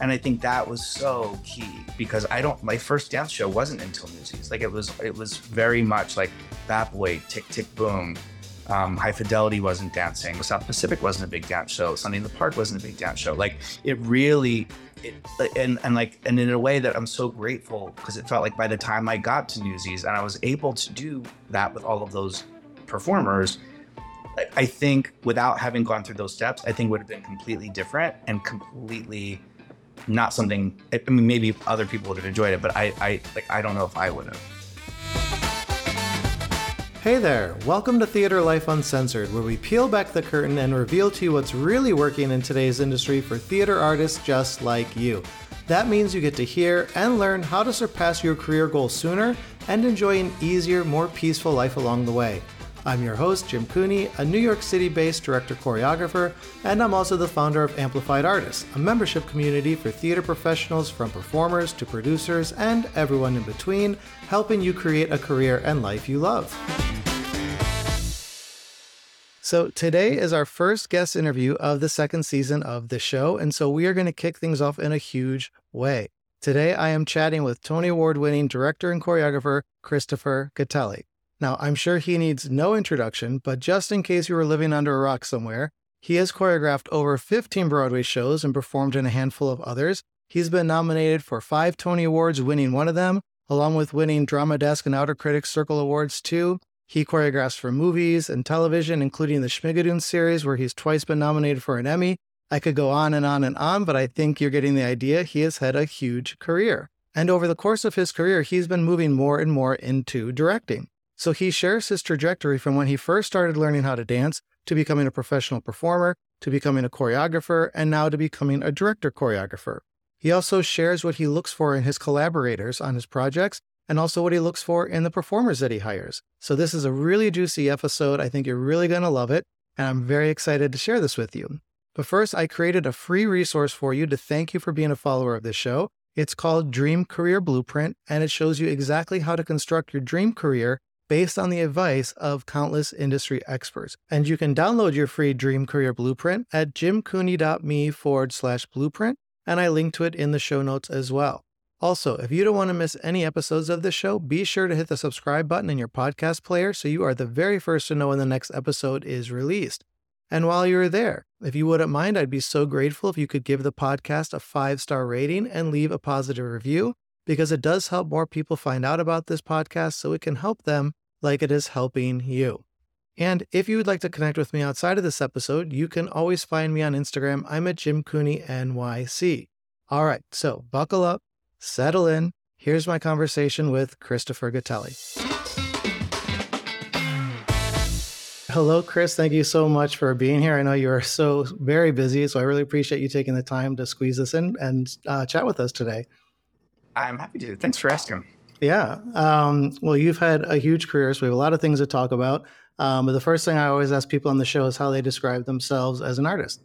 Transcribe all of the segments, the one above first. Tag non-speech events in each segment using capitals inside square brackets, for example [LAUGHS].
And I think that was so key because I don't my first dance show wasn't until Newsies. Like it was it was very much like Bat Boy, Tick Tick Boom. Um, High Fidelity wasn't dancing. South Pacific wasn't a big dance show. Sunday in the Park wasn't a big dance show. Like it really, it, and and like and in a way that I'm so grateful because it felt like by the time I got to Newsies and I was able to do that with all of those performers, I think without having gone through those steps, I think would have been completely different and completely not something. I mean, maybe other people would have enjoyed it, but I, I like I don't know if I would have. Hey there, welcome to Theater Life Uncensored, where we peel back the curtain and reveal to you what's really working in today's industry for theater artists just like you. That means you get to hear and learn how to surpass your career goals sooner and enjoy an easier, more peaceful life along the way. I'm your host, Jim Cooney, a New York City based director choreographer, and I'm also the founder of Amplified Artists, a membership community for theater professionals from performers to producers and everyone in between, helping you create a career and life you love. So, today is our first guest interview of the second season of the show, and so we are going to kick things off in a huge way. Today, I am chatting with Tony Award winning director and choreographer Christopher Gattelli. Now, I'm sure he needs no introduction, but just in case you were living under a rock somewhere, he has choreographed over 15 Broadway shows and performed in a handful of others. He's been nominated for five Tony Awards, winning one of them, along with winning Drama Desk and Outer Critics Circle Awards too. He choreographs for movies and television, including the Schmigadoon series, where he's twice been nominated for an Emmy. I could go on and on and on, but I think you're getting the idea. He has had a huge career. And over the course of his career, he's been moving more and more into directing. So he shares his trajectory from when he first started learning how to dance to becoming a professional performer, to becoming a choreographer, and now to becoming a director choreographer. He also shares what he looks for in his collaborators on his projects and also what he looks for in the performers that he hires. So this is a really juicy episode. I think you're really going to love it, and I'm very excited to share this with you. But first, I created a free resource for you to thank you for being a follower of this show. It's called Dream Career Blueprint, and it shows you exactly how to construct your dream career based on the advice of countless industry experts. And you can download your free Dream Career Blueprint at jimcooney.me forward slash blueprint, and I link to it in the show notes as well. Also, if you don't want to miss any episodes of the show, be sure to hit the subscribe button in your podcast player so you are the very first to know when the next episode is released. And while you're there, if you wouldn't mind, I'd be so grateful if you could give the podcast a five star rating and leave a positive review because it does help more people find out about this podcast so it can help them like it is helping you. And if you would like to connect with me outside of this episode, you can always find me on Instagram. I'm at Jim Cooney NYC. All right, so buckle up, settle in. Here's my conversation with Christopher Gattelli. Hello, Chris. Thank you so much for being here. I know you are so very busy, so I really appreciate you taking the time to squeeze this in and uh, chat with us today. I'm happy to. Thanks for asking. Yeah. Um, well, you've had a huge career, so we have a lot of things to talk about. Um, but the first thing I always ask people on the show is how they describe themselves as an artist.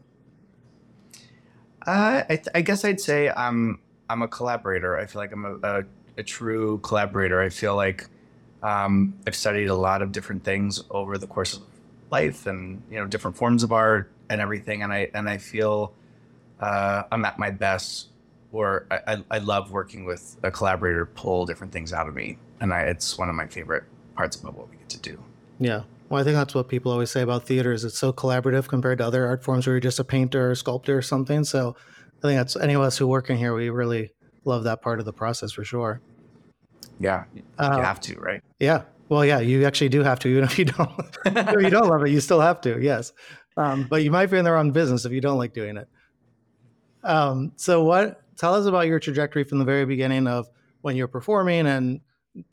Uh, I, th- I, guess I'd say I'm I'm a collaborator. I feel like I'm a, a, a true collaborator. I feel like um, I've studied a lot of different things over the course of life, and you know, different forms of art and everything. And I and I feel uh, I'm at my best or I, I love working with a collaborator pull different things out of me. And I, it's one of my favorite parts about what we get to do. Yeah. Well i think that's what people always say about theater is it's so collaborative compared to other art forms where you're just a painter or sculptor or something. So i think that's any of us who work in here we really love that part of the process for sure. Yeah. Uh, you have to right? yeah. Well yeah you actually do have to even if you don't. [LAUGHS] If you don't love it you still have to yes. Um, but you might be in the wrong business if you don't like doing it. Um, so what tell us about your trajectory from the very beginning of when you're performing and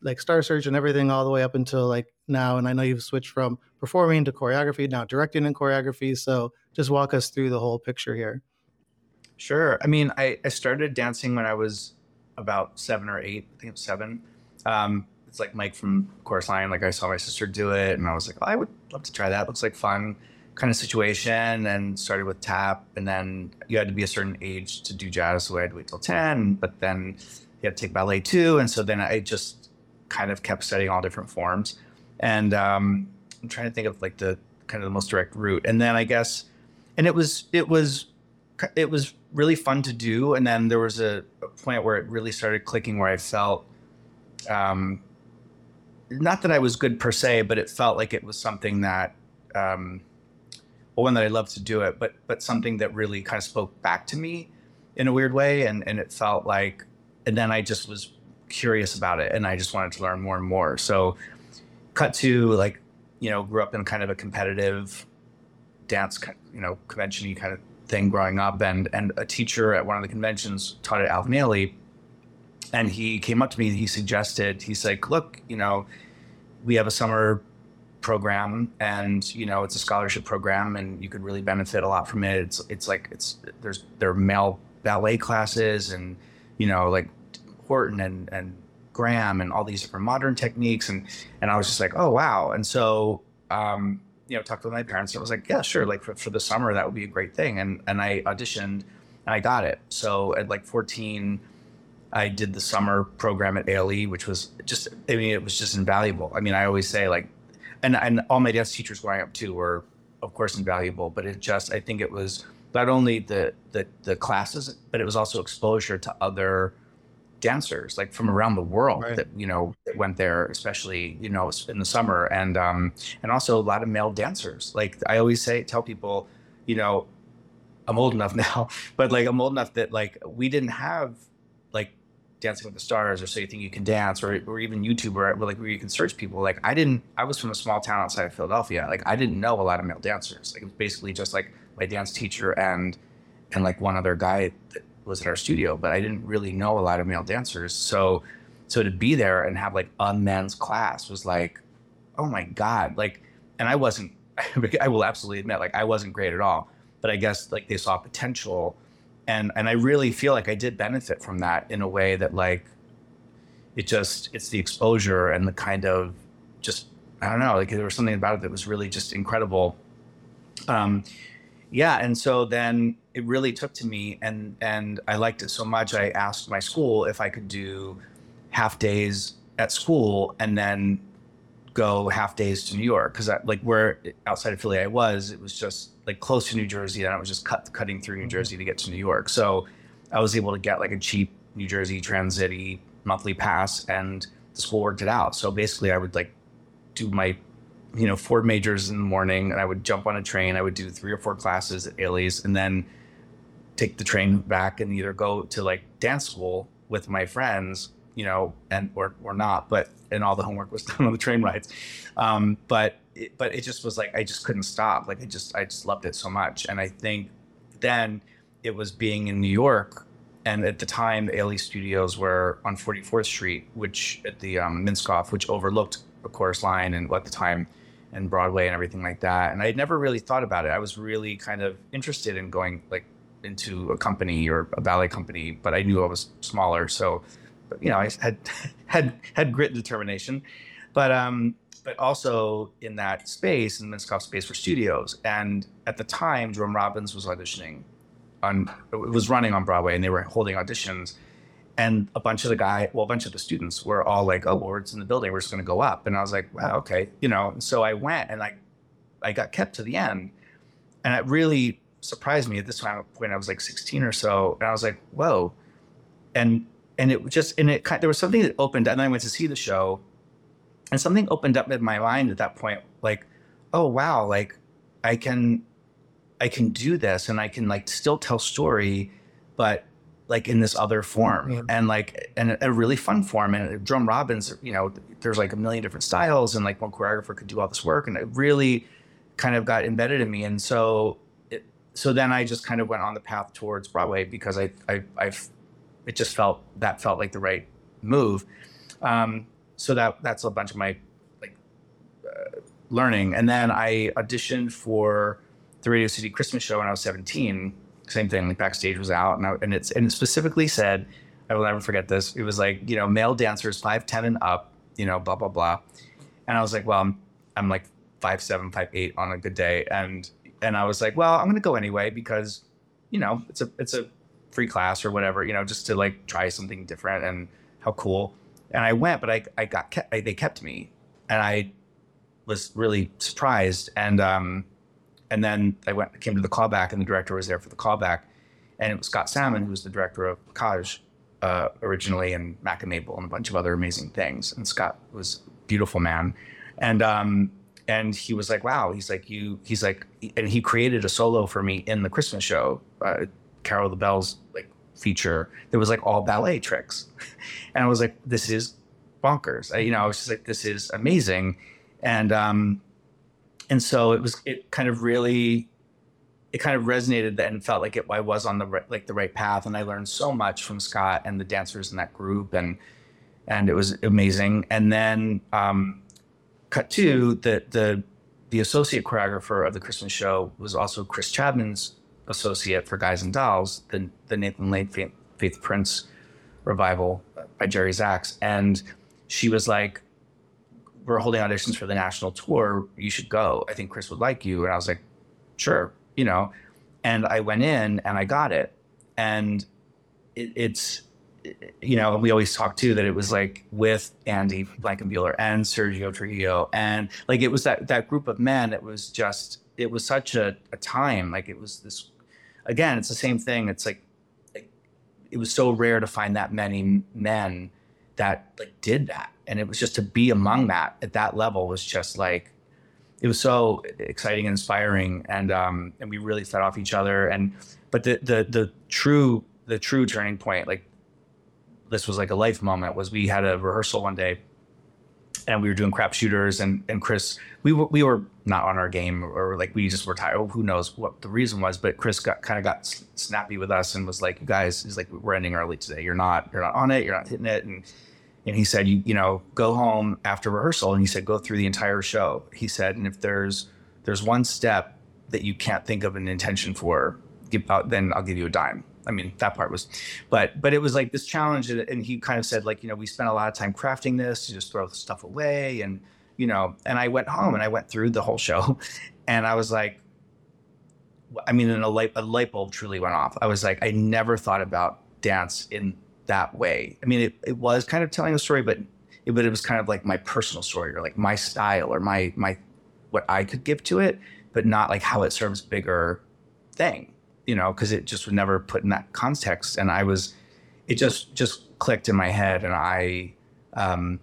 like Star Search and everything all the way up until like now. And I know you've switched from performing to choreography, now directing and choreography. So just walk us through the whole picture here. Sure. I mean, I, I started dancing when I was about seven or eight. I think it was seven. Um, it's like Mike from Chorus Line. Like I saw my sister do it, and I was like, oh, I would love to try that. Looks like fun kind of situation and started with tap and then you had to be a certain age to do jazz so i had to wait till 10 but then you had to take ballet too and so then i just kind of kept studying all different forms and um, i'm trying to think of like the kind of the most direct route and then i guess and it was it was it was really fun to do. And then there was a, a point where it really started clicking where I felt, um, not that I was good per se, but it felt like it was something that, um, one that I love to do it, but but something that really kind of spoke back to me in a weird way, and and it felt like, and then I just was curious about it, and I just wanted to learn more and more. So, cut to like, you know, grew up in kind of a competitive dance, you know, convention kind of thing growing up, and and a teacher at one of the conventions taught at Alvin Ailey, and he came up to me. He suggested he's like, look, you know, we have a summer program, and you know, it's a scholarship program, and you could really benefit a lot from it. It's it's like it's there's there are male ballet classes, and you know, like Horton and and Graham and all these different modern techniques, and and I was just like, oh wow, and so. Um, you know, talked with my parents. And it was like, yeah, sure. Like for, for the summer, that would be a great thing. And and I auditioned, and I got it. So at like 14, I did the summer program at Ailey, which was just, I mean, it was just invaluable. I mean, I always say like, and and all my dance teachers growing up too were, of course, invaluable. But it just, I think it was not only the the the classes, but it was also exposure to other dancers like from around the world right. that you know that went there especially you know in the summer and um and also a lot of male dancers like i always say tell people you know i'm old enough [LAUGHS] now but like i'm old enough that like we didn't have dancing with the stars or so you think you can dance or, or even youtube or like where you can search people like i didn't i was from a small town outside of philadelphia like i didn't know a lot of male dancers like it was basically just like my dance teacher and and like one other guy that was at our studio, but I didn't really know a lot of male dancers. So so to be there and have like a men's class was like, oh my God. Like and I wasn't [LAUGHS] I will absolutely admit, like I wasn't great at all. But I guess like they saw potential and and I really feel like I did benefit from that in a way that like it just it's the exposure and the kind of just I don't know, like there was something about it that was really just incredible. Um yeah, and so then it really took to me and and I liked it so much I asked my school if I could do half days at school and then go half days to New York because like where outside of Philly I was it was just like close to New Jersey and I was just cut, cutting through New mm-hmm. Jersey to get to New York so I was able to get like a cheap New Jersey Transit monthly pass and the school worked it out so basically I would like do my you know four majors in the morning and I would jump on a train I would do three or four classes at Ailey's and then take the train back and either go to like dance school with my friends, you know, and or or not. But and all the homework was [LAUGHS] done on the train rides. Um, but it, but it just was like I just couldn't stop. Like I just I just loved it so much. And I think then it was being in New York. And at the time, Ailey Studios were on 44th Street, which at the um, Minskoff, which overlooked the Chorus Line and at the time and Broadway and everything like that. And I would never really thought about it. I was really kind of interested in going like into a company or a ballet company, but I knew I was smaller. So, you know, I had [LAUGHS] had had grit and determination, but um, but also in that space, in the Minskoff space for studios. And at the time, Jerome Robbins was auditioning on, it was running on Broadway, and they were holding auditions. And a bunch of the guy, well, a bunch of the students were all like, "Oh, well, it's in the building. We're just going to go up." And I was like, "Wow, okay," you know. And so I went, and I, I got kept to the end, and it really surprised me at this time when I was like 16 or so, and I was like, "Whoa!" And and it just and it kind there was something that opened, and then I went to see the show, and something opened up in my mind at that point, like, "Oh wow!" Like I can, I can do this, and I can like still tell story, but like in this other form yeah. and like and a really fun form and Jerome Robbins you know there's like a million different styles and like one choreographer could do all this work and it really kind of got embedded in me and so so then I just kind of went on the path towards Broadway because I, I, I've, it just felt that felt like the right move. Um, so that that's a bunch of my like uh, learning, and then I auditioned for the Radio City Christmas show when I was 17. Same thing, like backstage was out, and I, and it's and it specifically said, I will never forget this. It was like you know male dancers five ten and up, you know blah blah blah, and I was like, well, I'm, I'm like five seven five eight on a good day, and and I was like, well, I'm gonna go anyway because, you know, it's a it's a free class or whatever, you know, just to like try something different and how cool. And I went, but I I got kept, I, they kept me, and I was really surprised. And um, and then I went came to the callback, and the director was there for the callback, and it was Scott Salmon who was the director of Kaj uh, originally, and Mack and Mabel, and a bunch of other amazing things. And Scott was a beautiful man, and um, and he was like, "Wow," he's like, "You," he's like, and he created a solo for me in the Christmas show, uh, Carol the Bells, like feature that was like all ballet tricks, [LAUGHS] and I was like, "This is bonkers," I, you know, I was just like, "This is amazing," and um, and so it was, it kind of really it kind of resonated and felt like it, I was on the right, like the right path. And I learned so much from Scott and the dancers in that group, and and it was amazing. And then um, cut to the the the associate choreographer of the Christmas show was also Chris Chadman's associate for Guys and Dolls, the the Nathan Lane Faith, Faith Prince revival by Jerry Zaks, and she was like. We're holding auditions for the national tour. You should go. I think Chris would like you. And I was like, sure you know, and I went in and I got it. And it, it's, you know, we always talk too that it was like with Andy Blankenbuehler and Sergio Trujillo. And like it was that, that group of men, it was just, it was such a, a time. Like it was this, again, it's the same thing. It's like, it was so rare to find that many men that like did that. And it was just to be among that at that level was just like, it was so exciting and inspiring and um, and we really fed off each other and but the the the true the true turning point like this was like a life moment was we had a rehearsal one day and we were doing crap shooters and and Chris we were we were not on our game or, like we just were tired who knows what the reason was but Chris got kind of got snappy with us and was like you guys he's like we're ending early today you're not you're not on it you're not hitting it and and he said, you, you know, go home after rehearsal. And he said, go through the entire show. He said, and if there's there's one step that you can't think of an intention for, give out, then I'll give you a dime. I mean, that part was, but but it was like this challenge, and he kind of said like, you know, we spent a lot of time crafting this to just throw stuff away, and you know, and I went home and I went through the whole show, [LAUGHS] and I was like, I mean, and a light a light bulb truly went off. I was like, I never thought about dance in that way. I mean, it, it was kind of telling a story, but it, but it was kind of like my personal story or like my style or my my what I could give to it, but not like how it serves bigger thing, you know, because it just was never put in that context. And I was, it just just clicked in my head, and I, um,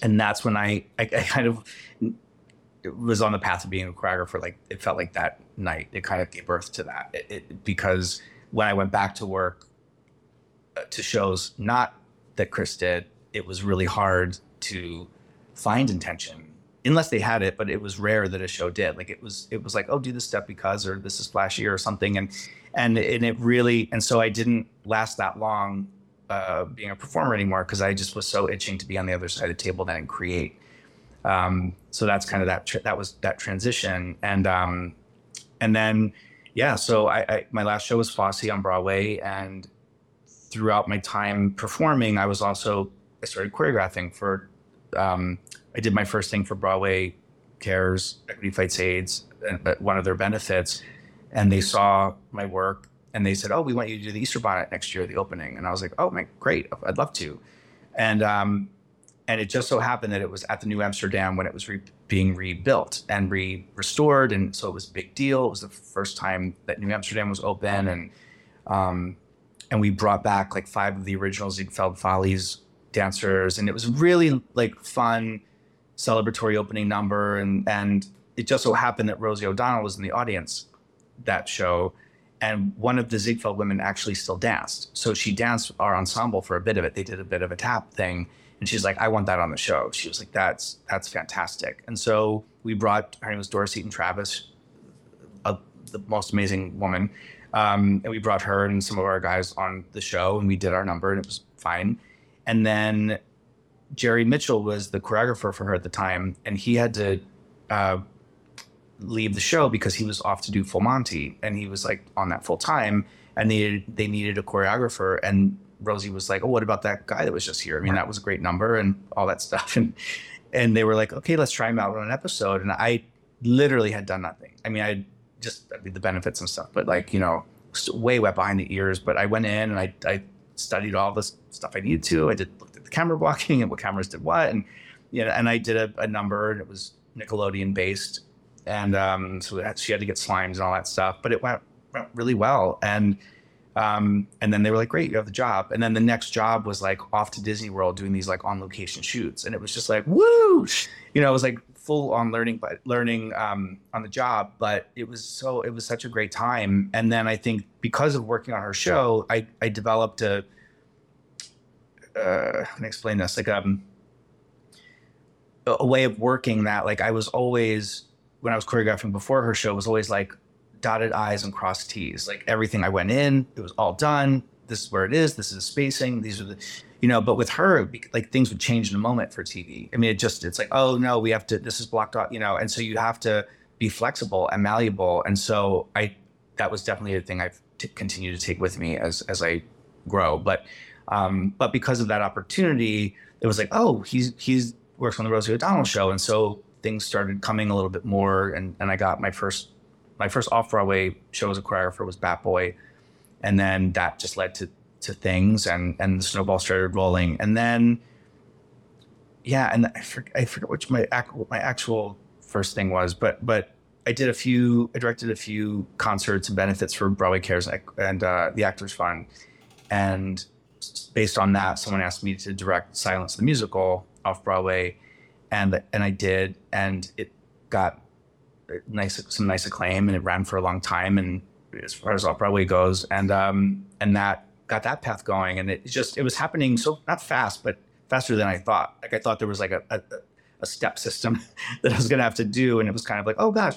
and that's when I I, I kind of was on the path of being a choreographer. Like it felt like that night, it kind of gave birth to that. It, it, because when I went back to work to shows not that Chris did, it was really hard to find intention unless they had it, but it was rare that a show did. Like it was, it was like, oh, do this step because, or this is flashy or something, and and and it really, and so I didn't last that long uh, being a performer anymore because I just was so itching to be on the other side of the table then and create. Um, so that's kind of that that was that transition, and um, and then yeah, so I, I my last show was Fosse on Broadway, and throughout my time performing, I was also I started choreographing for. Um, I did my first thing for Broadway Cares Equity Fights AIDS, uh, one of their benefits, and they saw my work and they said, "Oh, we want you to do the Easter Bonnet next year, the opening." And I was like, "Oh, my, great! I'd love to." And um, and it just so happened that it was at the New Amsterdam when it was re- being rebuilt and re restored, and so it was a big deal. It was the first time that New Amsterdam was open, and um, and we brought back like five of the original Ziegfeld Follies dancers, and it was really like fun celebratory opening number, and and it just so happened that Rosie O'Donnell was in the audience that show, and one of the Ziegfeld women actually still danced, so she danced our ensemble for a bit of it. They did a bit of a tap thing, and she's like, "I want that on the show." She was like, "That's that's fantastic," and so we brought her name was Doris Eaton Travis, a, the most amazing woman um, and we brought her and some of our guys on the show and we did our number and it was fine. And then Jerry Mitchell was the choreographer for her at the time and he had to uh, leave the show because he was off to do Full Monty and he was like on that full time and they they needed a choreographer and Rosie was like, "Oh, what about that guy that was just here? I mean, that was a great number and all that stuff." [LAUGHS] And and they were like, "Okay, let's try him out on an episode." And I literally had done nothing. I mean, I just I mean, the benefits and stuff, but like you know, way wet behind the ears. But I went in and I, I studied all the stuff I needed to. I did looked camera [LAUGHS] blocking and what cameras did what, and you know, and I did a, a number and it was Nickelodeon based, and um, so that, she had to get slimes and all that stuff. But it went went really well, and Um, and then they were like, great, you have the job. And then the next job was like off to Disney World doing these like on location shoots. And it was just like, woo, you know, it was like full on learning, but learning um, on the job. But it was so, it was such a great time. And then I think because of working on her show, I, I developed a, uh, can I explain this? Like, um, a way of working that like I was always when I was choreographing before her show was always like dotted I's and crossed T's. Like everything I went in, it was all done. This is where it is. This is the spacing. These are the, you know. But with her, like things would change in a moment for TV. I mean, it just it's like, oh no, we have to. This is blocked off, you know. And so you have to be flexible and malleable. And so I, that was definitely a thing I've t- continued to take with me as as I grow. But, um, but because of that opportunity, it was like, oh, he's he's works on the Rosie O'Donnell show, and so things started coming a little bit more. And and I got my first my first off Broadway show as a choreographer was Bat Boy, and then that just led to to things, and and the snowball started rolling, and then yeah, and I forget, I forget which my what my actual first thing was, but but I did a few, I directed a few concerts and benefits for Broadway Cares and uh, the Actors Fund, and based on that, someone asked me to direct Silence the musical off Broadway, and and I did, and it got nice some nice acclaim, and it ran for a long time, and as far as off Broadway goes, and um and that got that path going, and it just it was happening so not fast, but faster than I thought. Like I thought there was like a, a, a step system [LAUGHS] that I was going to have to do, and it was kind of like oh gosh,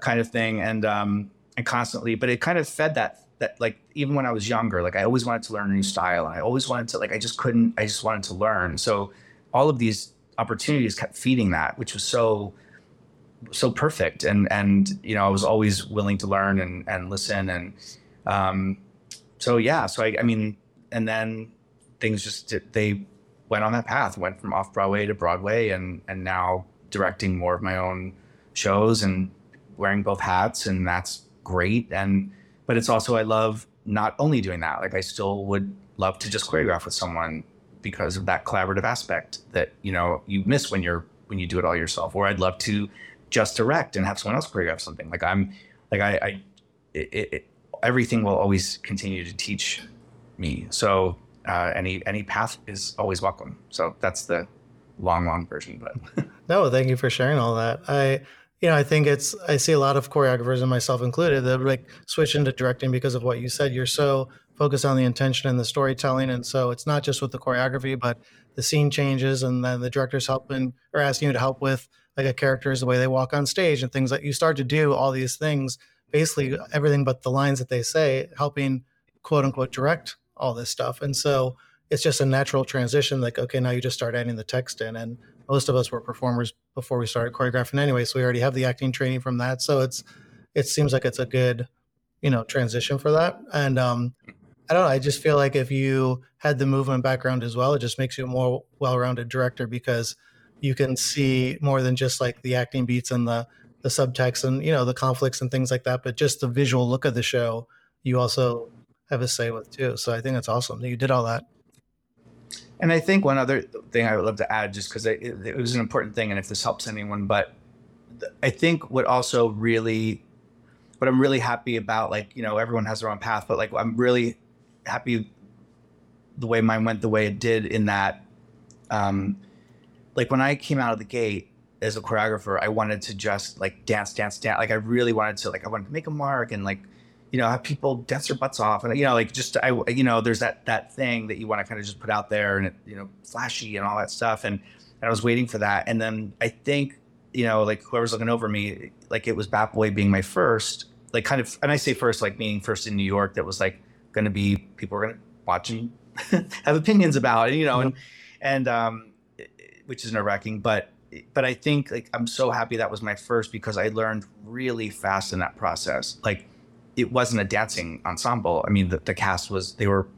kind of thing, and um and constantly, but it kind of fed that that like even when I was younger, like I always wanted to learn a new style, I always wanted to like I just couldn't, I just wanted to learn. So all of these opportunities kept feeding that, which was so so perfect. And and you know, I was always willing to learn and and listen. And um, so yeah, so I, I mean, and then things just they went on that path, went from off Broadway to Broadway, and and now directing more of my own shows and wearing both hats, and that's great. And but it's also I love not only doing that, like I still would love to just choreograph with someone because of that collaborative aspect that you know you miss when you're when you do it all yourself. Or I'd love to just direct and have someone else choreograph something. Like I'm like I, I it, it, everything will always continue to teach me. So uh, any any path is always welcome. So that's the long long version. But [LAUGHS] no, thank you for sharing all that. I you know I think it's I see a lot of choreographers and myself included that like switch into directing because of what you said. You're so focused on the intention and the storytelling. And so it's not just with the choreography, but the scene changes and then the director's helping or asking you to help with like a character's the way they walk on stage and things that you start to do all these things, basically everything but the lines that they say, helping quote unquote direct all this stuff. And so it's just a natural transition. Like, okay, now you just start adding the text in. And most of us were performers before we started choreographing anyway. So we already have the acting training from that. So it's, it seems like it's a good, you know, transition for that. And um, I don't know. I just feel like if you had the movement background as well, it just makes you a more well-rounded director because you can see more than just like the acting beats and the the subtext and you know the conflicts and things like that, but just the visual look of the show, you also have a say with too. So I think that's awesome that you did all that. And I think one other thing I would love to add, just because it, it was an important thing, and if this helps anyone, but I think what also really, what I'm really happy about, like you know, everyone has their own path, but like I'm really happy the way mine went the way it did in that um like when I came out of the gate as a choreographer, I wanted to just like dance, dance, dance. Like I really wanted to like I wanted to make a mark and like you know have people dance their butts off and you know like just I you know there's that that thing that you want to kind of just put out there and it you know flashy and all that stuff and and I was waiting for that and then I think you know like whoever's looking over me like it was Bat Boy being my first like kind of and I say first like being first in New York that was like going to be people are going to watch and [LAUGHS] have opinions about you know, mm-hmm. and and um, which is nerve wracking. But but I think like I'm so happy that was my first because I learned really fast in that process. Like it wasn't a dancing ensemble. I mean, the, the cast was they were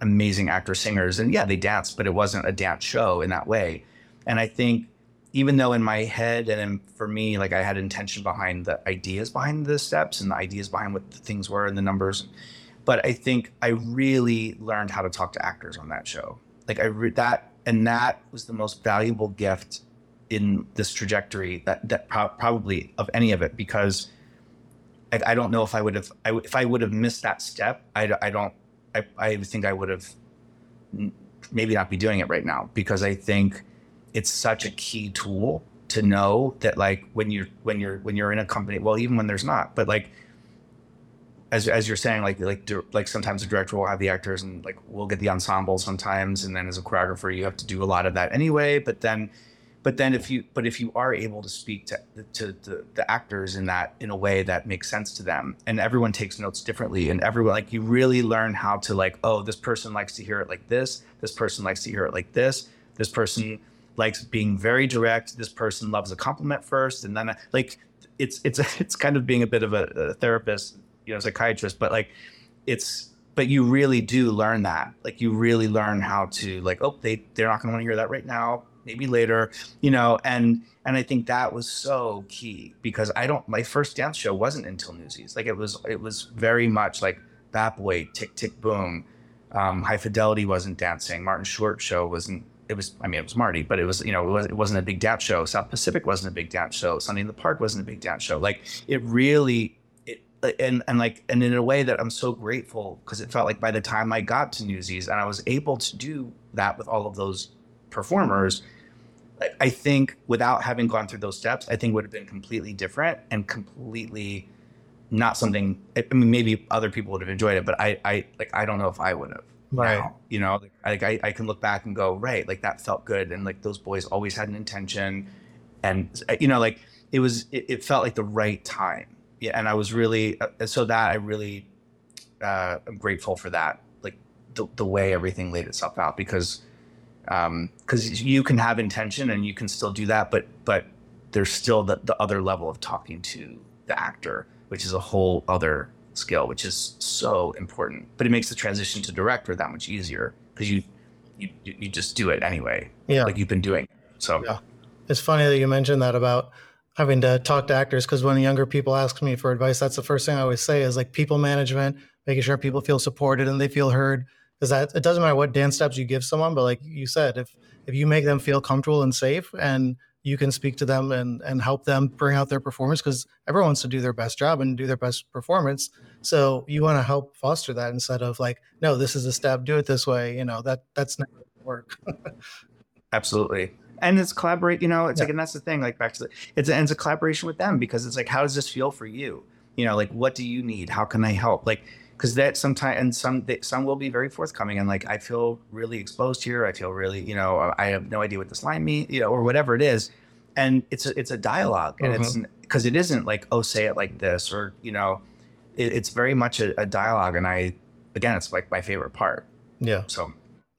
amazing actors, singers, and yeah, they danced, but it wasn't a dance show in that way. And I think even though in my head and in, for me, like I had intention behind the ideas behind the steps and the ideas behind what the things were and the numbers but I think I really learned how to talk to actors on that show. Like I re- that, and that was the most valuable gift in this trajectory that that pro- probably of any of it because I, I, don't know if I would have I, if I would have missed that step. I, I don't I, I think I would have maybe not be doing it right now because I think it's such a key tool to know that like when you're when you're when you're in a company, well, even when there's not, but like as as you're saying, like like like sometimes the director will have the actors and like we'll get the ensemble sometimes, and then as a choreographer, you have to do a lot of that anyway. But then but then if you but if you are able to speak to to the, the actors in that in a way that makes sense to them and everyone takes notes differently and everyone like you really learn how to like oh this person likes to hear it like this this person likes to hear it like this this person likes being very direct this person loves a compliment first and then like it's it's [LAUGHS] it's kind of being a bit of a, a therapist you know psychiatrist but like it's but you really do learn that. Like you really learn how to like oh they they're not going to want to hear that right now maybe later, you know, and and I think that was so key because I don't my first dance show wasn't until Newsies. Like it was it was very much like Bat Boy, Tick Tick Boom. Um, High Fidelity wasn't dancing. Martin Short show wasn't. It was. I mean, it was Marty, but it was. You know, it, was, it wasn't a big dance show. South Pacific wasn't a big dance show. Sunday in the Park wasn't a big dance show. Like it really. It, and and like and in a way that I'm so grateful because it felt like by the time I got to Newsies and I was able to do that with all of those performers, I think without having gone through those steps, I think would have been completely different and completely not something. I mean, maybe other people would have enjoyed it, but I, I like, I don't know if I would have. Right. Now, you know, like I, I can look back and go, right, like that felt good, and like those boys always had an intention, and you know, like it was, it, it felt like the right time. Yeah, and I was really uh, so that I really, uh, I'm grateful for that, like the the way everything laid itself out because because um, you can have intention and you can still do that, but but there's still the, the other level of talking to the actor, which is a whole other skill, which is so important. But it makes the transition to director that much easier because you, you you just do it anyway. Yeah, like you've been doing. So yeah, it's funny that you mentioned that about having to talk to actors because when younger people ask me for advice, that's the first thing I always say is like people management, making sure people feel supported and they feel heard because that it doesn't matter what dance steps you give someone, but like you said, if if you make them feel comfortable and safe, and you can speak to them and and help them bring out their performance, because everyone wants to do their best job and do their best performance. So you want to help foster that instead of like, no, this is a step, do it this way. You know that that's not work. [LAUGHS] Absolutely. And it's collaborate, you know, it's yeah. like, and that's the thing, like back to the, it's, and it's a collaboration with them because it's like, how does this feel for you? You know, like, what do you need? How can I help? Like, because that sometimes and some they, some will be very forthcoming and like I feel really exposed here. I feel really you know I have no idea what this line means you know or whatever it is, and it's a, it's a dialogue and mm-hmm. it's because it isn't like oh say it like this or you know it, it's very much a, a dialogue and I again it's like my favorite part. Yeah. So.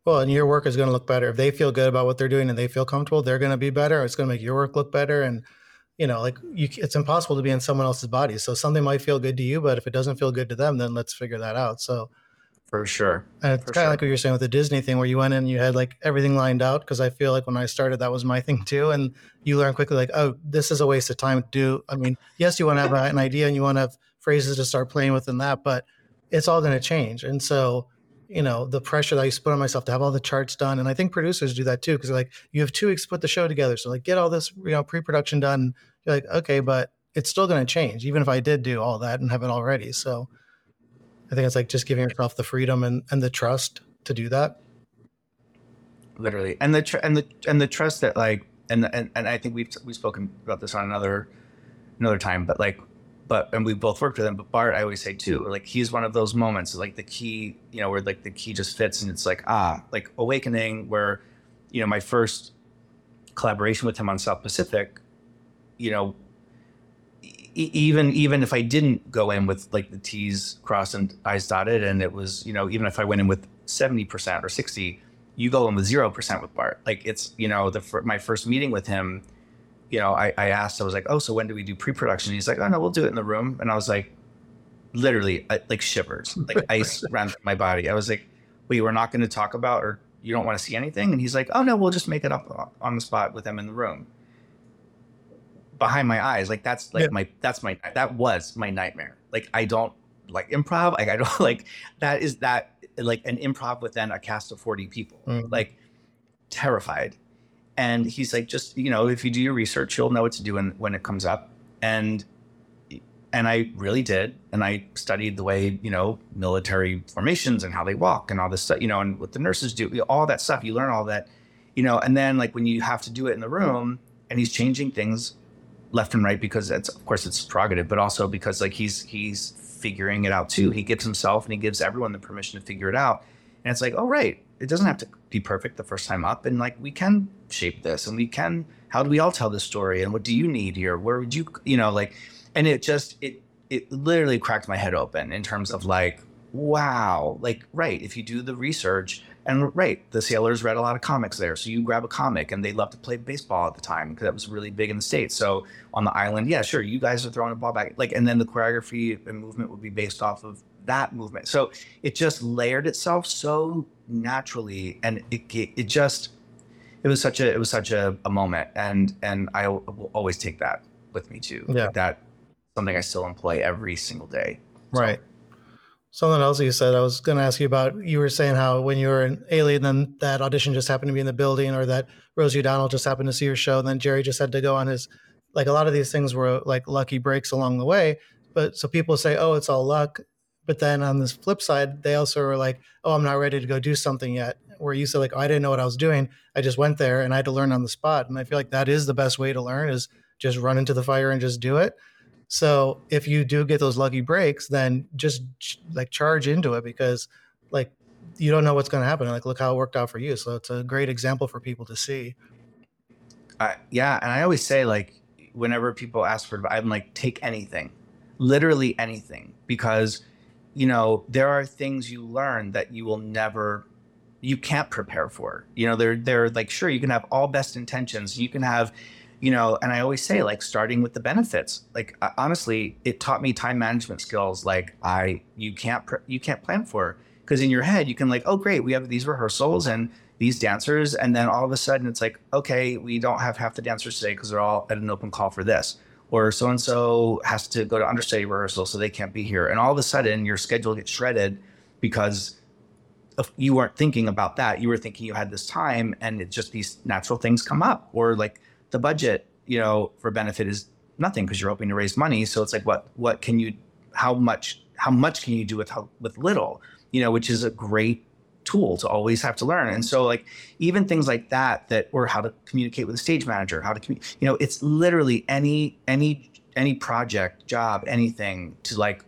Well, and your work is going to look better if they feel good about what they're doing and they feel comfortable. They're going to be better. It's going to make your work look better and you know, like you, it's impossible to be in someone else's body. So something might feel good to you, but if it doesn't feel good to them, then let's figure that out. So for sure. And it's kind of sure. like what you're saying with the Disney thing where you went in and you had like everything lined out. Cause I feel like when I started, that was my [LAUGHS] thing too. And you learn quickly, like, oh, this is a waste of time to do. I mean, yes, you want to have an idea and you want to have phrases to start playing with in that, but it's all going to change. And so, you know, the pressure that I used to put on myself to have all the charts done. And I think producers do that too. Cause like you have two weeks to put the show together. So like get all this, you know, pre-production done you're like, okay, but it's still going to change, even if I did do all that and have it already. So I think it's like just giving yourself the freedom and, and the trust to do that. Literally, and the tr- and the and the trust that like and and and I think we've we've spoken about this on another another time, but like but and we both worked with him. But Bart, I always say too, like he's one of those moments, like the key, you know, where like the key just fits, and it's like ah, like awakening, where you know my first collaboration with him on South Pacific you know, e- even even if I didn't go in with like the T's crossed and I's dotted, and it was you know even if I went in with seventy percent or sixty, you go in with zero percent with Bart. Like it's you know the my first meeting with him, you know I, I asked I was like oh so when do we do pre-production? He's like oh no we'll do it in the room, and I was like literally like shivers like [LAUGHS] ice ran through my body. I was like wait we're not going to talk about or you don't want to see anything, and he's like oh no we'll just make it up on the spot with them in the room behind my eyes. Like that's like yeah. my that's my that was my nightmare. Like I don't like improv. Like I don't [LAUGHS] like that is that like an improv within a cast of 40 people. Mm-hmm. Like terrified. And he's like, just you know, if you do your research, you'll know what to do when when it comes up. And and I really did. And I studied the way, you know, military formations and how they walk and all this stuff, you know, and what the nurses do, all that stuff. You learn all that, you know, and then like when you have to do it in the room and he's changing things left and right because it's, of course, it's prerogative, but also because like he's, he's figuring it out too. He gives himself and he gives everyone the permission to figure it out. And it's like, oh, right. It doesn't have to be perfect the first time up. And like, we can shape this. And we can, how do we all tell this story? And what do you need here? Where would you, you know, like, and it just it it literally cracked my head open in terms of like wow like right if you do the research and right the sailors read a lot of comics there. So you grab a comic and they love to play baseball at the time because that was really big in the states. So on the island yeah sure you guys are throwing a ball back. Like and then the choreography and movement would be based off of that movement. So it just layered itself so naturally and it it just it was such a it was such a, a moment and and i will always take that with me too yeah like that something I still employ every single day. So. Right. Something else you said I was going to ask you about. You were saying how when you were an alien, then that audition just happened to be in the building, or that Rosie O'Donnell just happened to see your show, and then Jerry just had to go on his. Like a lot of these things were like lucky breaks along the way, but so people say, "Oh, it's all luck," but then on this flip side, they also are like, "Oh, I'm not ready to go do something yet." Where you say like, oh, "I didn't know what I was doing. I just went there and I had to learn on the spot." And I feel like that is the best way to learn is just run into the fire and just do it. So if you do get those lucky breaks, then just like charge into it because like you don't know what's going to happen. Like look how it worked out for you. So it's a great example for people to see. Uh, yeah, and I always say like whenever people ask for advice, I'm like take anything, literally anything, because you know there are things you learn that you will never you can't prepare for. You know, they're they're like sure you can have all best intentions, you can have you know and i always say like starting with the benefits. Like honestly it taught me time management skills like i you can't pr- you can't plan for. Because in your head you can like oh great we have these rehearsals and these dancers and then all of a sudden it's like okay we don't have half the dancers today because they're all at an open call for this. Or so and so has to go to understudy rehearsal so they can't be here. And all of a sudden your schedule gets shredded because you weren't thinking about that you were thinking you had this time and it's just these natural things come up or like the budget, you know, for benefit is nothing because you're hoping to raise money. So it's like, what what can you, how much how much can you do with with little, you know, which is a great tool to always have to learn. And so like even things like that that or how to communicate with a stage manager, how to communicate, you know, it's literally any any any project, job, anything to like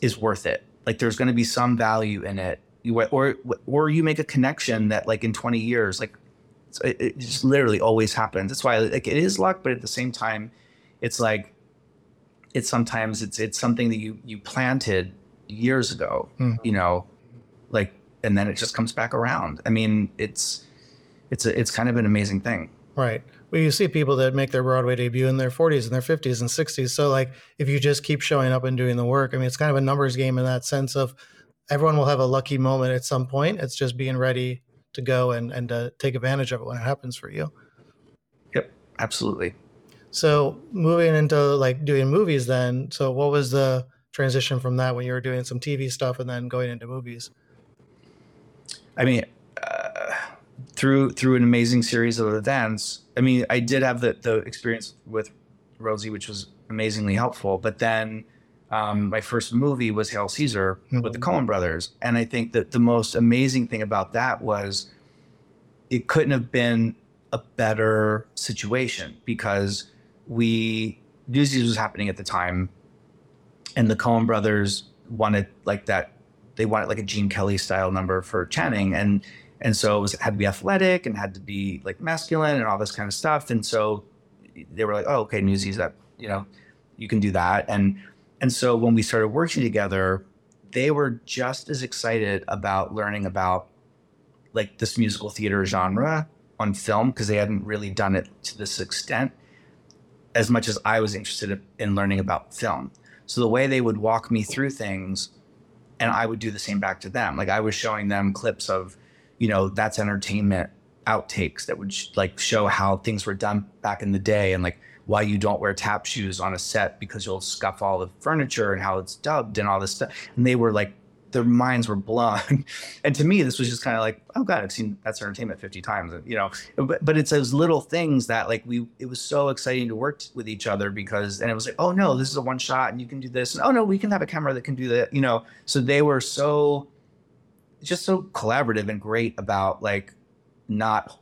is worth it. Like there's going to be some value in it. You, or or you make a connection that like in 20 years like it, it just literally always happens. That's why like it is luck, but at the same time, it's like it's sometimes it's it's something that you you planted years ago. Mm. You know, like and then it just comes back around. I mean, it's it's a, it's kind of an amazing thing. Right. Well, you see people that make their Broadway debut in their 40s and their 50s and 60s. So, like, if you just keep showing up and doing the work, I mean, it's kind of a numbers game in that sense of everyone will have a lucky moment at some point. It's just being ready to go and and to take advantage of it when it happens for you. Yep, absolutely. So moving into like doing movies, then. So what was the transition from that when you were doing some TV stuff and then going into movies? I mean, uh, through through an amazing series of events. I mean, I did have the the experience with Rosie, which was amazingly helpful. But then um, my first movie was Hail Caesar mm-hmm. with the Coen brothers. And I think that the most amazing thing about that was it couldn't have been a better situation because we, Newsies was happening at the time. And the Coen brothers wanted like that, they wanted like a Gene Kelly style number for Channing. And and so it was had to be athletic and had to be like masculine and all this kind of stuff. And so they were like, oh, okay, Newsies, that you know, you can do that. And and so when we started working together, they were just as excited about learning about like this musical theater genre on film because they hadn't really done it to this extent as much as I was interested in learning about film. So the way they would walk me through things and I would do the same back to them. Like I was showing them clips of, you know, that's entertainment outtakes that would sh- like show how things were done back in the day and like why you don't wear tap shoes on a set because you'll scuff all the furniture and how it's dubbed and all this stuff. And they were like their minds were blown. [LAUGHS] and to me, this was just kind of like, oh god, I've seen that's entertainment 50 times, you know. But, but it's those little things that like we, it was so exciting to work with each other because, and it was like, oh no, this is a one shot, and you can do this, and oh no, we can have a camera that can do that, you know. So they were so, just so collaborative and great about like not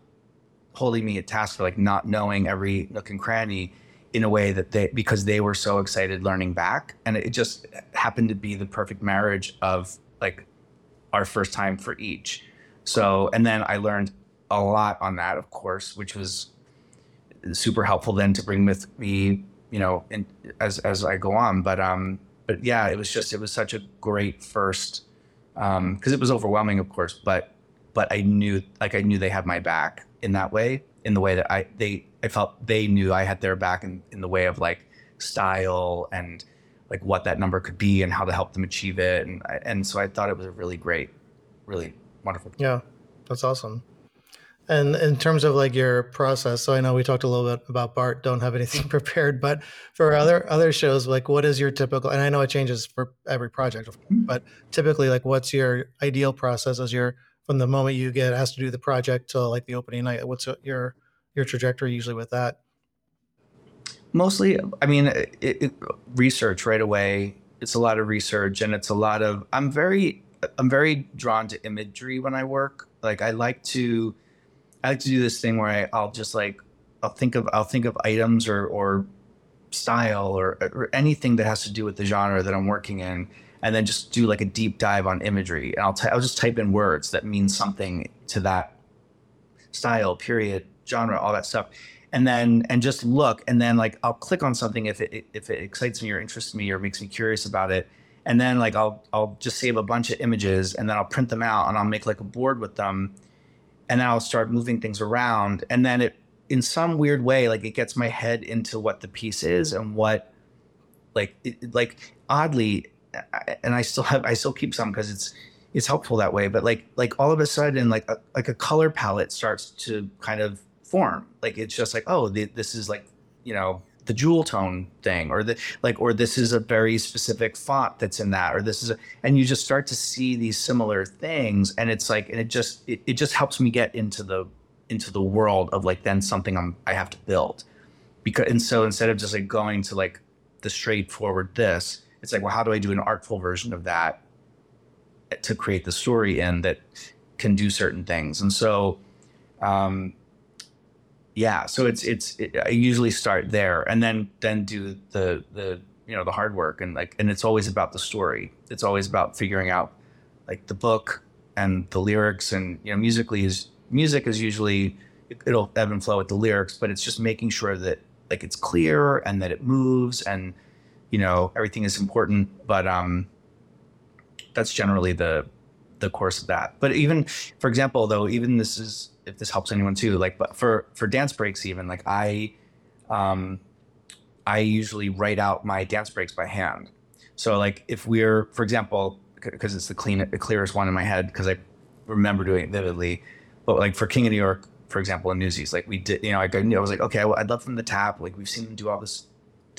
holding me at task for like not knowing every nook and cranny in a way that they because they were so excited learning back. And it just happened to be the perfect marriage of like our first time for each. So and then i learned a lot on that of course which was super helpful then to bring with me you know in, as as i go on. But um but yeah it was just it was such a great first um because it was overwhelming of course but but i knew like i knew they had my back in that way in the way that i they I felt they knew I had their back in, in the way of like style and like what that number could be and how to help them achieve it. And and so I thought it was a really great, really wonderful. Yeah, that's awesome. And in terms of like your process, so I know we talked a little bit about Bart. Don't have anything [LAUGHS] prepared, but for other other shows, like what is your typical? And I know it changes for every project, mm-hmm. but typically, like what's your ideal process as your from the moment you get asked to do the project to like the opening night? What's your your trajectory usually with that? Mostly, I mean, it, it, research right away. It's a lot of research, and it's a lot of. I'm very, I'm very drawn to imagery when I work. Like I like to, I like to do this thing where I, I'll just like, I'll think of, I'll think of items or or style or, or anything that has to do with the genre that I'm working in, and then just do like a deep dive on imagery. And I'll t- I'll just type in words that mean something to that style, period, genre, all that stuff, and then and just look, and then like I'll click on something if it if it excites me or interests me or makes me curious about it, and then like I'll I'll just save a bunch of images and then I'll print them out and I'll make like a board with them, and then I'll start moving things around, and then it in some weird way like it gets my head into what the piece is and what like it, like oddly and I still have I still keep some because it's it's helpful that way. But like like all of a sudden like a, like a color palette starts to kind of form. Like it's just like, oh, the, this is like, you know, the jewel tone thing, or the like, or this is a very specific font that's in that, or this is, a, and you just start to see these similar things, and it's like, and it just it, it just helps me get into the into the world of like then something I'm I have to build, because and so instead of just like going to like the straightforward this, it's like, well, how do I do an artful version of that to create the story in that can do certain things, and so. Um, yeah so it's it's it, i usually start there and then then do the the you know the hard work and like and it's always about the story it's always about figuring out like the book and the lyrics and you know musically is music is usually it'll ebb and flow with the lyrics but it's just making sure that like it's clear and that it moves and you know everything is important but um that's generally the the course of that but even for example though even this is if this helps anyone too. Like, but for for dance breaks, even like I, um, I usually write out my dance breaks by hand. So like if we're, for example, because it's the clean, the clearest one in my head because I remember doing it vividly. But like for King of New York, for example, in Newsies, like we did, you know, I, I was like, okay, well, I'd love from the tap. Like we've seen them do all this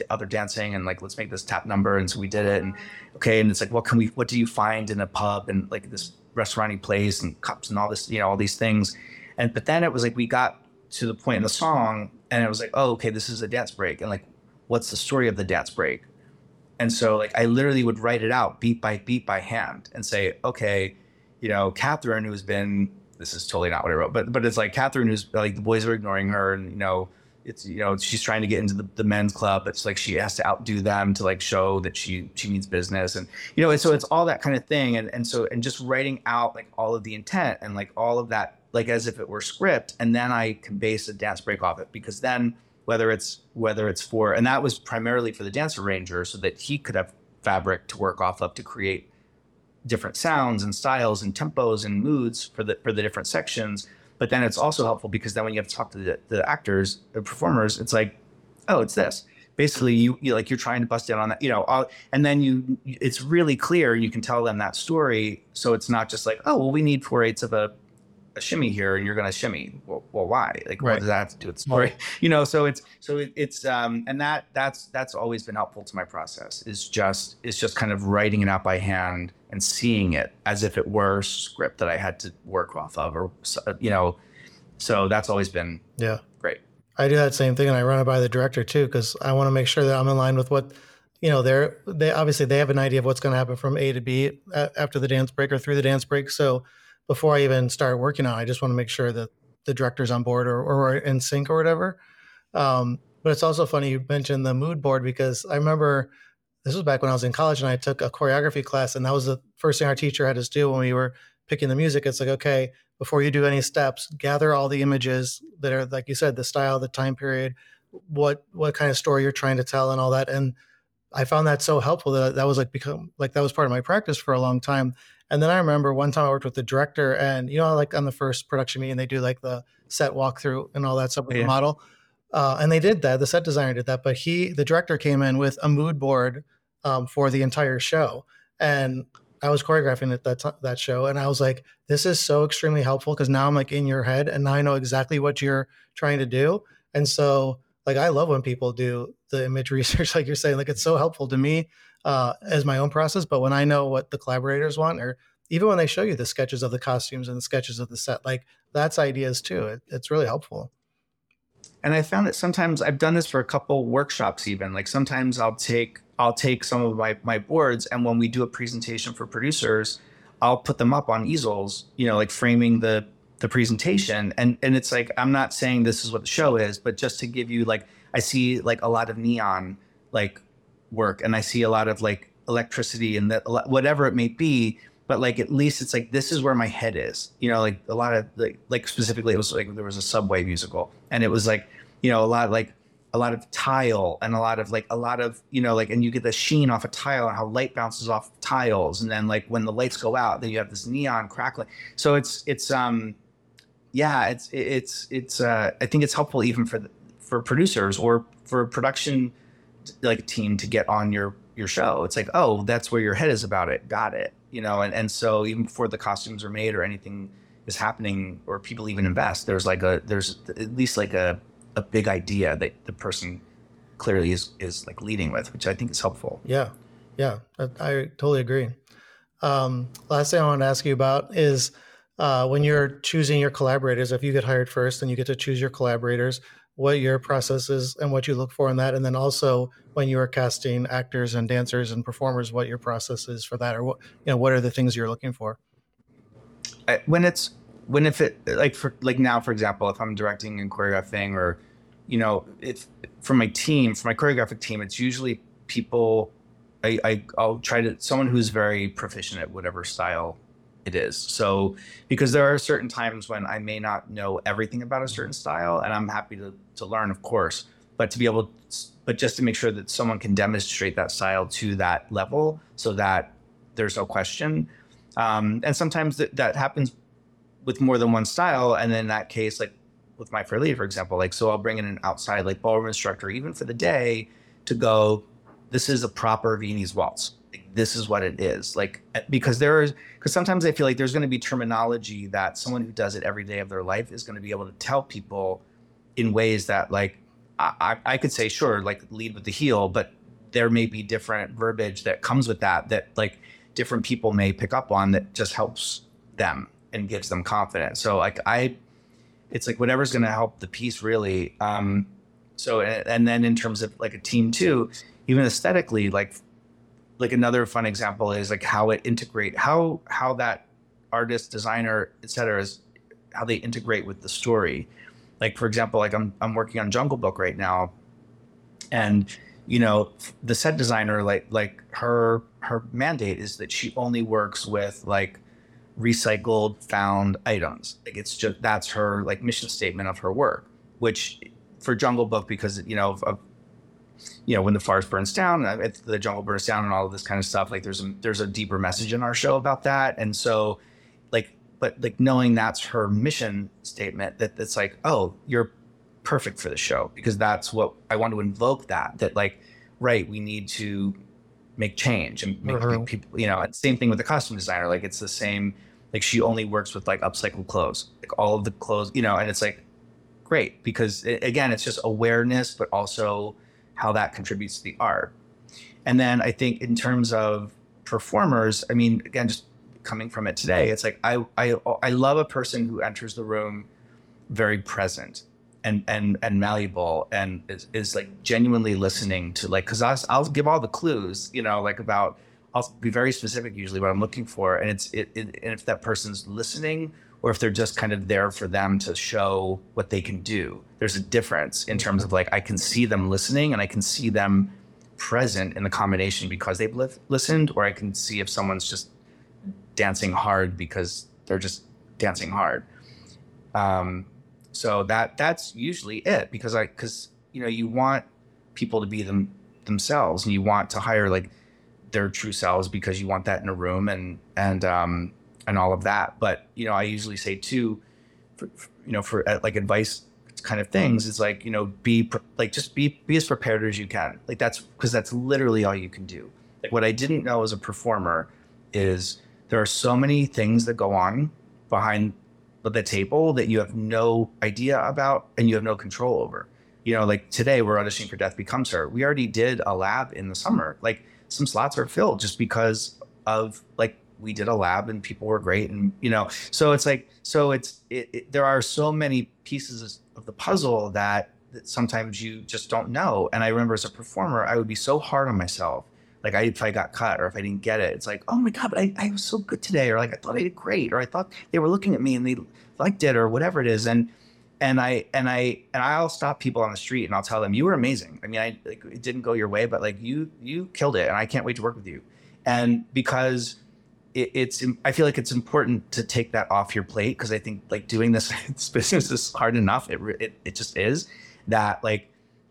other dancing and like let's make this tap number. And so we did it and okay and it's like what can we what do you find in a pub and like this restauranty place and cups and all this you know all these things? And but then it was like we got to the point in the song, and it was like, oh, okay, this is a dance break, and like, what's the story of the dance break? And so like I literally would write it out beat by beat by hand and say, okay, you know, Catherine, who's been this is totally not what I wrote, but but it's like Catherine, who's like the boys are ignoring her, and you know, it's you know she's trying to get into the, the men's club it's like she has to outdo them to like show that she she means business. And you know and so it's all that kind of thing. And and so and just writing out like all of the intent and like all of that like as if it were script. And then i can base a dance break off it because then whether it's whether it's for and that was primarily for the dance arranger so that he could have fabric to work off of to create different sounds and styles and tempos and moods for the for the different sections but then it's also helpful because then when you have to talk to the, the actors the performers it's like oh it's this. Basically you, you like you're trying to bust down on that you know all, and then you it's really clear you can tell them that story. So it's not just like oh well we need four eighths of a a shimmy here and you're going to shimmy. Well, well, why? Like, Right. what does that have to do with the story? [LAUGHS] You know, so it's so it, it's um, and that that's that's always been helpful to my process. Is just it's just kind of writing it out by hand and seeing it as if it were script that I had to work off of, or you know. So that's always been Yeah. great. I do that same thing and I run it by the director too because I want to make sure that I'm in line with what you know they're they obviously they have an idea of what's going to happen from A to B after the dance break or through the dance break. So before I even start working on, it, I just want to make sure that the director's on board or, or in sync or whatever. Um, but it's also funny you mentioned the mood board because I remember this was back when I was in college and I took a choreography class and that was the first thing our teacher had us do when we were picking the music. It's like okay, before you do any steps, gather all the images that are like you said, the style, the time period, what what kind of story you're trying to tell, and all that. And I found that so helpful that that was like become like that was part of my practice for a long time. And then I remember one time I worked with the director, and you know, like on the first production meeting, they do like the set walkthrough and all that stuff with Yeah. the model. Uh, and they did that. The set designer did that, but he, the director, came in with a mood board um, for the entire show, and I was choreographing at that t- that show, and I was like, "This is so extremely helpful because now I'm like in your head, and now I know exactly what you're trying to do." And so, like, I love when people do the image [LAUGHS] research, like you're saying, like it's so helpful to me uh, as my own process. But when I know what the collaborators want, or even when they show you the sketches of the costumes and the sketches of the set, like that's ideas too. It, it's really helpful. and I found that sometimes I've done this for a couple workshops even like sometimes I'll take I'll take some of my my boards and when we do a presentation for producers I'll put them up on easels you know like framing the the presentation and and it's like I'm not saying this is what the show is but just to give you like I see like a lot of neon like work and I see a lot of like electricity and that whatever it may be but like at least it's like this is where my head is. You know like a lot of like like specifically it was like there was a subway musical and it was like you know a lot of like a lot of tile and a lot of like a lot of you know like and you get the sheen off a tile and how light bounces off tiles and then like when the lights go out then you have this neon crackling so it's it's um yeah it's it's it's uh i think it's helpful even for the, for producers or for production like a team to get on your your show it's like oh that's where your head is about it got it you know and and so even before the costumes are made or anything is happening or people even invest there's like a there's at least like a a big idea that the person clearly is is like leading with which i think is helpful Yeah, yeah, I, I totally agree. Um, last thing I want to ask you about is uh, when you're choosing your collaborators. If you get hired first, and you get to choose your collaborators. What your process is and what you look for in that, and then also when you are casting actors and dancers and performers, what your process is for that, or what you know, what are the things you're looking for? I, when it's when if it like for like now for example if i'm directing and choreographing or you know if for my team for my choreographic team it's usually people I, I i'll try to someone who's very proficient at whatever style it is. So because there are certain times when i may not know everything about a certain style and i'm happy to to learn of course but to be able but just to make sure that someone can demonstrate that style to that level so that there's no question. Um, and sometimes that, that happens with more than one style and then in that case like with my fair lady for example like so i'll bring in an outside like ballroom instructor even for the day to go this is a proper viennese waltz this is what it is like because there is because sometimes i feel like there's going to be terminology that someone who does it every day of their life is going to be able to tell people in ways that like I, I could say sure like lead with the heel but there may be different verbiage that comes with that that like different people may pick up on that just helps them and gives them confidence. So like I, it's like whatever's going to help the piece really. Um, so and, and then in terms of like a team too, even aesthetically, like like another fun example is like how it integrate how how that artist designer et cetera is how they integrate with the story. Like for example, like I'm I'm working on Jungle Book right now, and you know the set designer like like her her mandate is that she only works with like recycled found items like it's just that's her like mission statement of her work which for jungle book because you know of you know when the forest burns down uh, the jungle burns down and all of this kind of stuff like there's a there's a deeper message in our show about that and so like but like knowing that's her mission statement that that's like oh you're perfect for the show because that's what i want to invoke that that like right we need to make change and make Mhm. people you know and same thing with the costume designer like it's the same like she only works with like upcycled clothes, like all of the clothes, you know, and it's like great because it, again, it's just awareness, but also how that contributes to the art. And then I think in terms of performers, I mean, again, just coming from it today, it's like I I I love a person who enters the room very present and and and malleable and is, is like genuinely listening to like because I'll, I'll give all the clues you know like about I'll be very specific usually what I'm looking for and it's it, it and if that person's listening or if they're just kind of there for them to show what they can do. There's a difference in terms of like I can see them listening and I can see them present in the combination because they've li- listened or I can see if someone's just dancing hard because they're just dancing hard. Um, so that that's usually it because I because you know you want people to be them themselves and you want to hire like their true selves because you want that in a room and and um and all of that. But you know I usually say too, for, for, you know for uh, like advice kind of things it's like you know be pre- like just be be as prepared as you can like that's because that's literally all you can do like what i didn't know as a performer is there are so many things that go on behind the table that you have no idea about and you have no control over. You know, like today we're auditioning for Death Becomes Her. We already did a lab in the summer. Like some slots are filled just because of like we did a lab and people were great and you know so it's like so it's it, it, there are so many pieces of the puzzle that, that sometimes you just don't know and i remember as a performer i would be so hard on myself like I, if I got cut or if I didn't get it, it's like, oh my God, but I, I was so good today. Or like, I thought I did great. Or I thought they were looking at me and they liked it or whatever it is. And, and I, and I, and I'll stop people on the street and I'll tell them, you were amazing. I mean, I, like, it didn't go your way, but like you, you killed it. And I can't wait to work with you. And because it, it's, I feel like it's important to take that off your plate. Cause I think like doing this, [LAUGHS] this business is hard enough. It, it, it just is that like,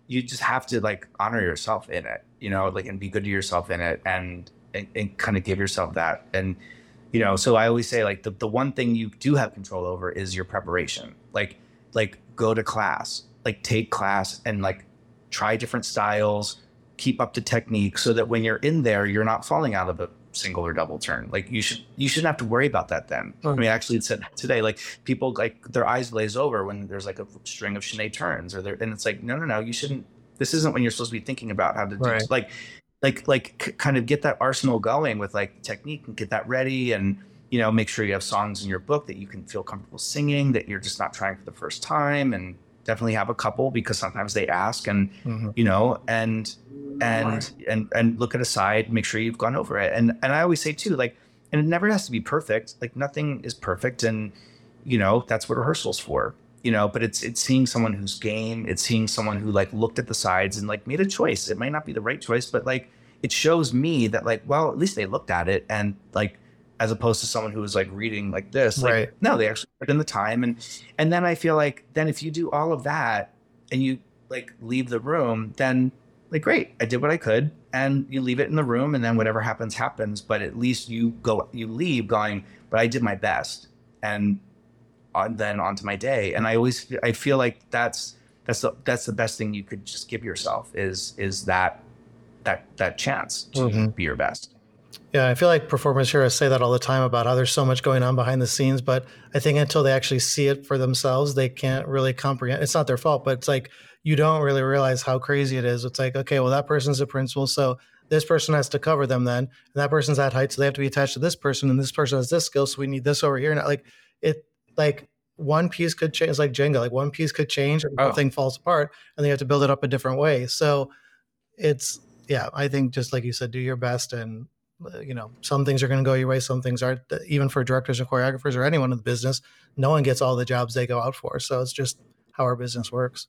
you just have to like honor yourself in it, you know, like and be good to yourself in it and and, and kind of give yourself that. And you know, so I always say like the, the one thing you do have control over is your preparation. Like like go to class, like take class and like try different styles, keep up to technique so that when you're in there, you're not falling out of it single or double turn. Like you should you shouldn't have to worry about that then. I hmm. mean, actually, it said today like people like their eyes glaze over when there's like a string of chaîné turns or there, and it's like no no no you shouldn't. This isn't when you're supposed to be thinking about how to do right. like like like c- kind of get that arsenal going with like technique and get that ready and you know make sure you have songs in your book that you can feel comfortable singing that you're just not trying for the first time and definitely have a couple because sometimes they ask and mm-hmm. you know and and right. and and look at a side make sure you've gone over it and and i always say too like and it never has to be perfect like nothing is perfect and you know that's what rehearsals for you know but it's it's seeing someone who's game it's seeing someone who like looked at the sides and like made a choice it might not be the right choice but like it shows me that like well at least they looked at it and like as opposed to someone who was like reading like this. Like, right. No, they actually put in the time, and and then I feel like then if you do all of that and you like leave the room, then like great, I did what I could, and you leave it in the room, and then whatever happens happens. But at least you go, you leave going, but I did my best, and on, then onto my day. And I always I feel like that's that's the that's the best thing you could just give yourself is is that that that chance to mm-hmm. be your best. Yeah, I feel like performers here say that all the time about how there's so much going on behind the scenes, but I think until they actually see it for themselves, they can't really comprehend. It's not their fault, but it's like you don't really realize how crazy it is. It's like, okay, well, that person's a principal, so this person has to cover them then, and that person's that height, so they have to be attached to this person, and this person has this skill, so we need this over here. And like it, like one piece could change, it's like Jenga, like one piece could change, and oh. the thing falls apart, and they have to build it up a different way. So it's yeah, I think just like you said, do your best and Uh, you know, some things are going to go your way, some things aren't. Even for directors and choreographers or anyone in the business, no one gets all the jobs they go out for. So it's just how our business works.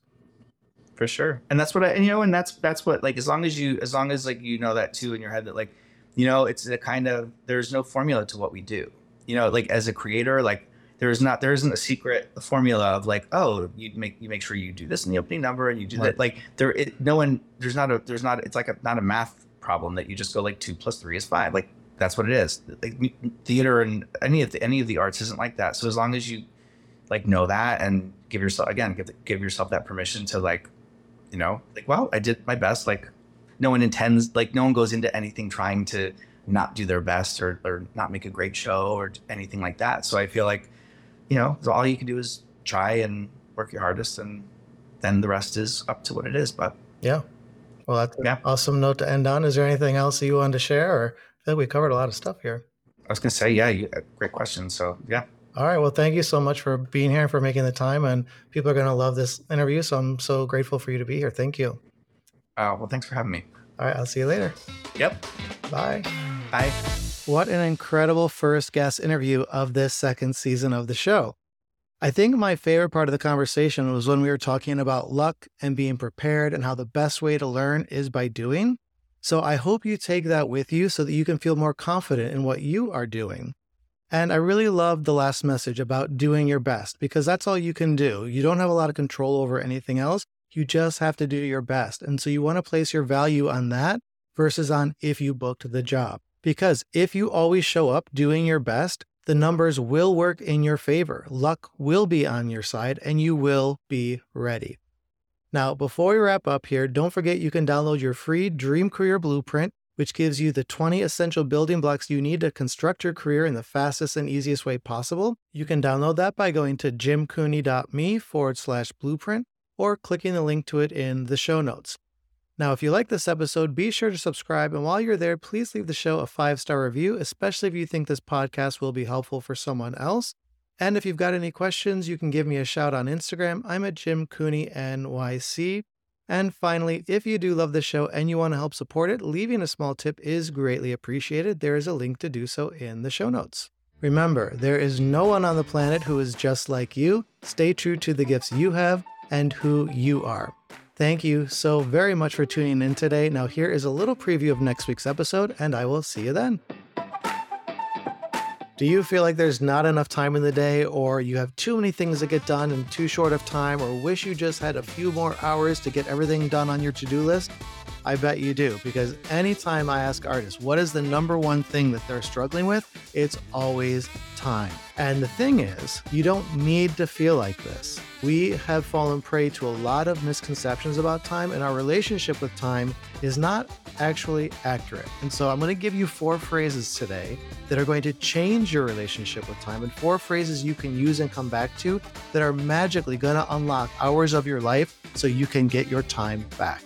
For sure, and that's what I, and, you know, and that's that's what like as long as you, as long as like you know that too in your head that like, you know, it's a kind of there's no formula to what we do. You know, like as a creator, like there's not there isn't a secret formula of like oh you make you make sure you do this in the opening number and you do right. that like there it, no one there's not a there's not it's like a not a math problem that you just go like two plus three is five. Like that's what it is. Like theater and any of the any of the arts isn't like that. So as long as you like know that and give yourself again give give yourself that permission to like you know like well I did my best. Like no one intends like no one goes into anything trying to not do their best or, or not make a great show or anything like that. So I feel like, you know, all you can do is try and work your hardest and then the rest is up to what it is. But yeah. Well, that's Yeah. awesome note to end on. Is there anything else you wanted to share? Or I feel like we covered a lot of stuff here. I was going to say, yeah, you, great question. So yeah, All right. Well, thank you so much for being here and for making the time. And people are going to love this interview. So I'm so grateful for you to be here. Thank you. uh, well, thanks for having me. All right. I'll see you later. Yep. Bye. Bye. What an incredible first guest interview of this second season of the show. I think my favorite part of the conversation was when we were talking about luck and being prepared and how the best way to learn is by doing. So I hope you take that with you so that you can feel more confident in what you are doing. And I really loved the last message about doing your best because that's all you can do. You don't have a lot of control over anything else. You just have to do your best. And so you want to place your value on that versus on if you booked the job. Because if you always show up doing your best, the numbers will work in your favor. Luck will be on your side and you will be ready. Now, before we wrap up here, don't forget you can download your free Dream Career Blueprint, which gives you the 20 essential building blocks you need to construct your career in the fastest and easiest way possible. You can download that by going to jimcooney.me forward slash blueprint or clicking the link to it in the show notes. Now, if you like this episode, be sure to subscribe. And while you're there, please leave the show a five star review, especially if you think this podcast will be helpful for someone else. And if you've got any questions, you can give me a shout on Instagram. I'm at Jim Cooney NYC. And finally, if you do love the show and you want to help support it, leaving a small tip is greatly appreciated. There is a link to do so in the show notes. Remember, there is no one on the planet who is just like you. Stay true to the gifts you have and who you are. Thank you so very much for tuning in today. Now, here is a little preview of next week's episode, and I will see you then. Do you feel like there's not enough time in the day, or you have too many things to get done in too short of time, or wish you just had a few more hours to get everything done on your to do list? I bet you do, because anytime I ask artists what is the number one thing that they're struggling with, it's always time. And the thing is, you don't need to feel like this. We have fallen prey to a lot of misconceptions about time, and our relationship with time is not actually accurate. And so I'm going to give you four phrases today that are going to change your relationship with time, and four phrases you can use and come back to that are magically going to unlock hours of your life so you can get your time back.